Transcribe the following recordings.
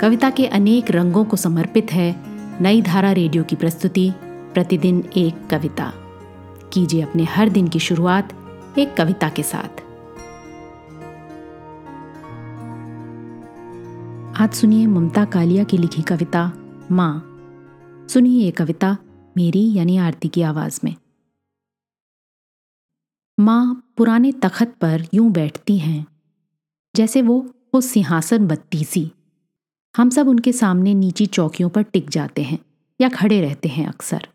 कविता के अनेक रंगों को समर्पित है नई धारा रेडियो की प्रस्तुति, प्रतिदिन एक कविता। कीजिए अपने हर दिन की शुरुआत एक कविता के साथ। आज सुनिए ममता कालिया की लिखी कविता, माँ। सुनिए ये कविता मेरी यानी आरती की आवाज़ में। माँ पुराने तखत पर यूँ बैठती हैं, जैसे वो हो सिंहासन बत्तीसी हम सब उनके सामने नीची चौकियों पर टिक जाते हैं या खड़े रहते हैं अक्सर।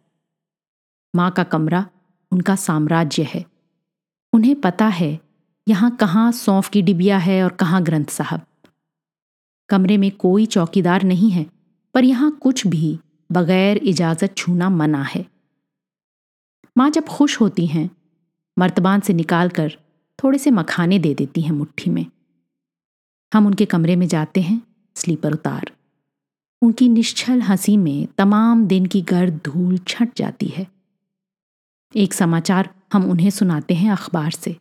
माँ का कमरा उनका साम्राज्य है। उन्हें पता है यहाँ कहाँ सौंफ की डिबिया है और कहाँ ग्रंथ साहब। कमरे में कोई चौकीदार नहीं है, पर यहाँ कुछ भी बगैर इजाज़त छूना मना है। माँ जब खुश होती हैं, मर्तबान से निकालकर थोड़े से मखाने दे देती हैं मुट्ठी में। हम उनके कमरे में जाते हैं स्लीपर उतार। उनकी निश्चल हँसी में तमाम दिन की गर्द धूल छट जाती है। एक समाचार हम उन्हें सुनाते हैं अखबार से।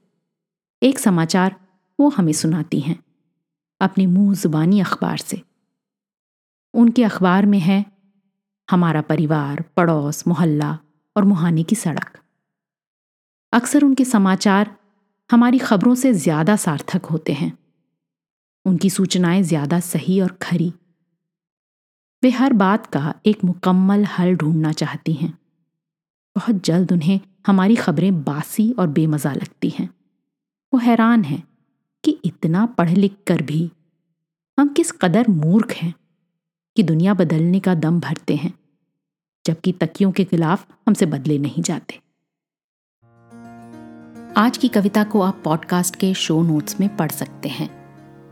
एक समाचार वो हमें सुनाती हैं, अपने मुँह जुबानी अखबार से। उनके अखबार में है, हमारा परिवार, पड़ोस, मोहल्ला और मुहाने की सड़क। अक्सर उनके समाचार हमारी खबरों से ज़्यादा सार्थक होते हैं। उनकी सूचनाएँ ज़्यादा सही और खरी। वे हर बात का एक मुकम्मल हल ढूंढना चाहती हैं। बहुत जल्द उन्हें हमारी खबरें बासी और बेमजा लगती हैं। वो हैरान हैं कि इतना पढ़ लिख कर भी हम किस कदर मूर्ख हैं कि दुनिया बदलने का दम भरते हैं, जबकि तकियों के खिलाफ हमसे बदले नहीं जाते। आज की कविता को आप पॉडकास्ट के शो नोट्स में पढ़ सकते हैं।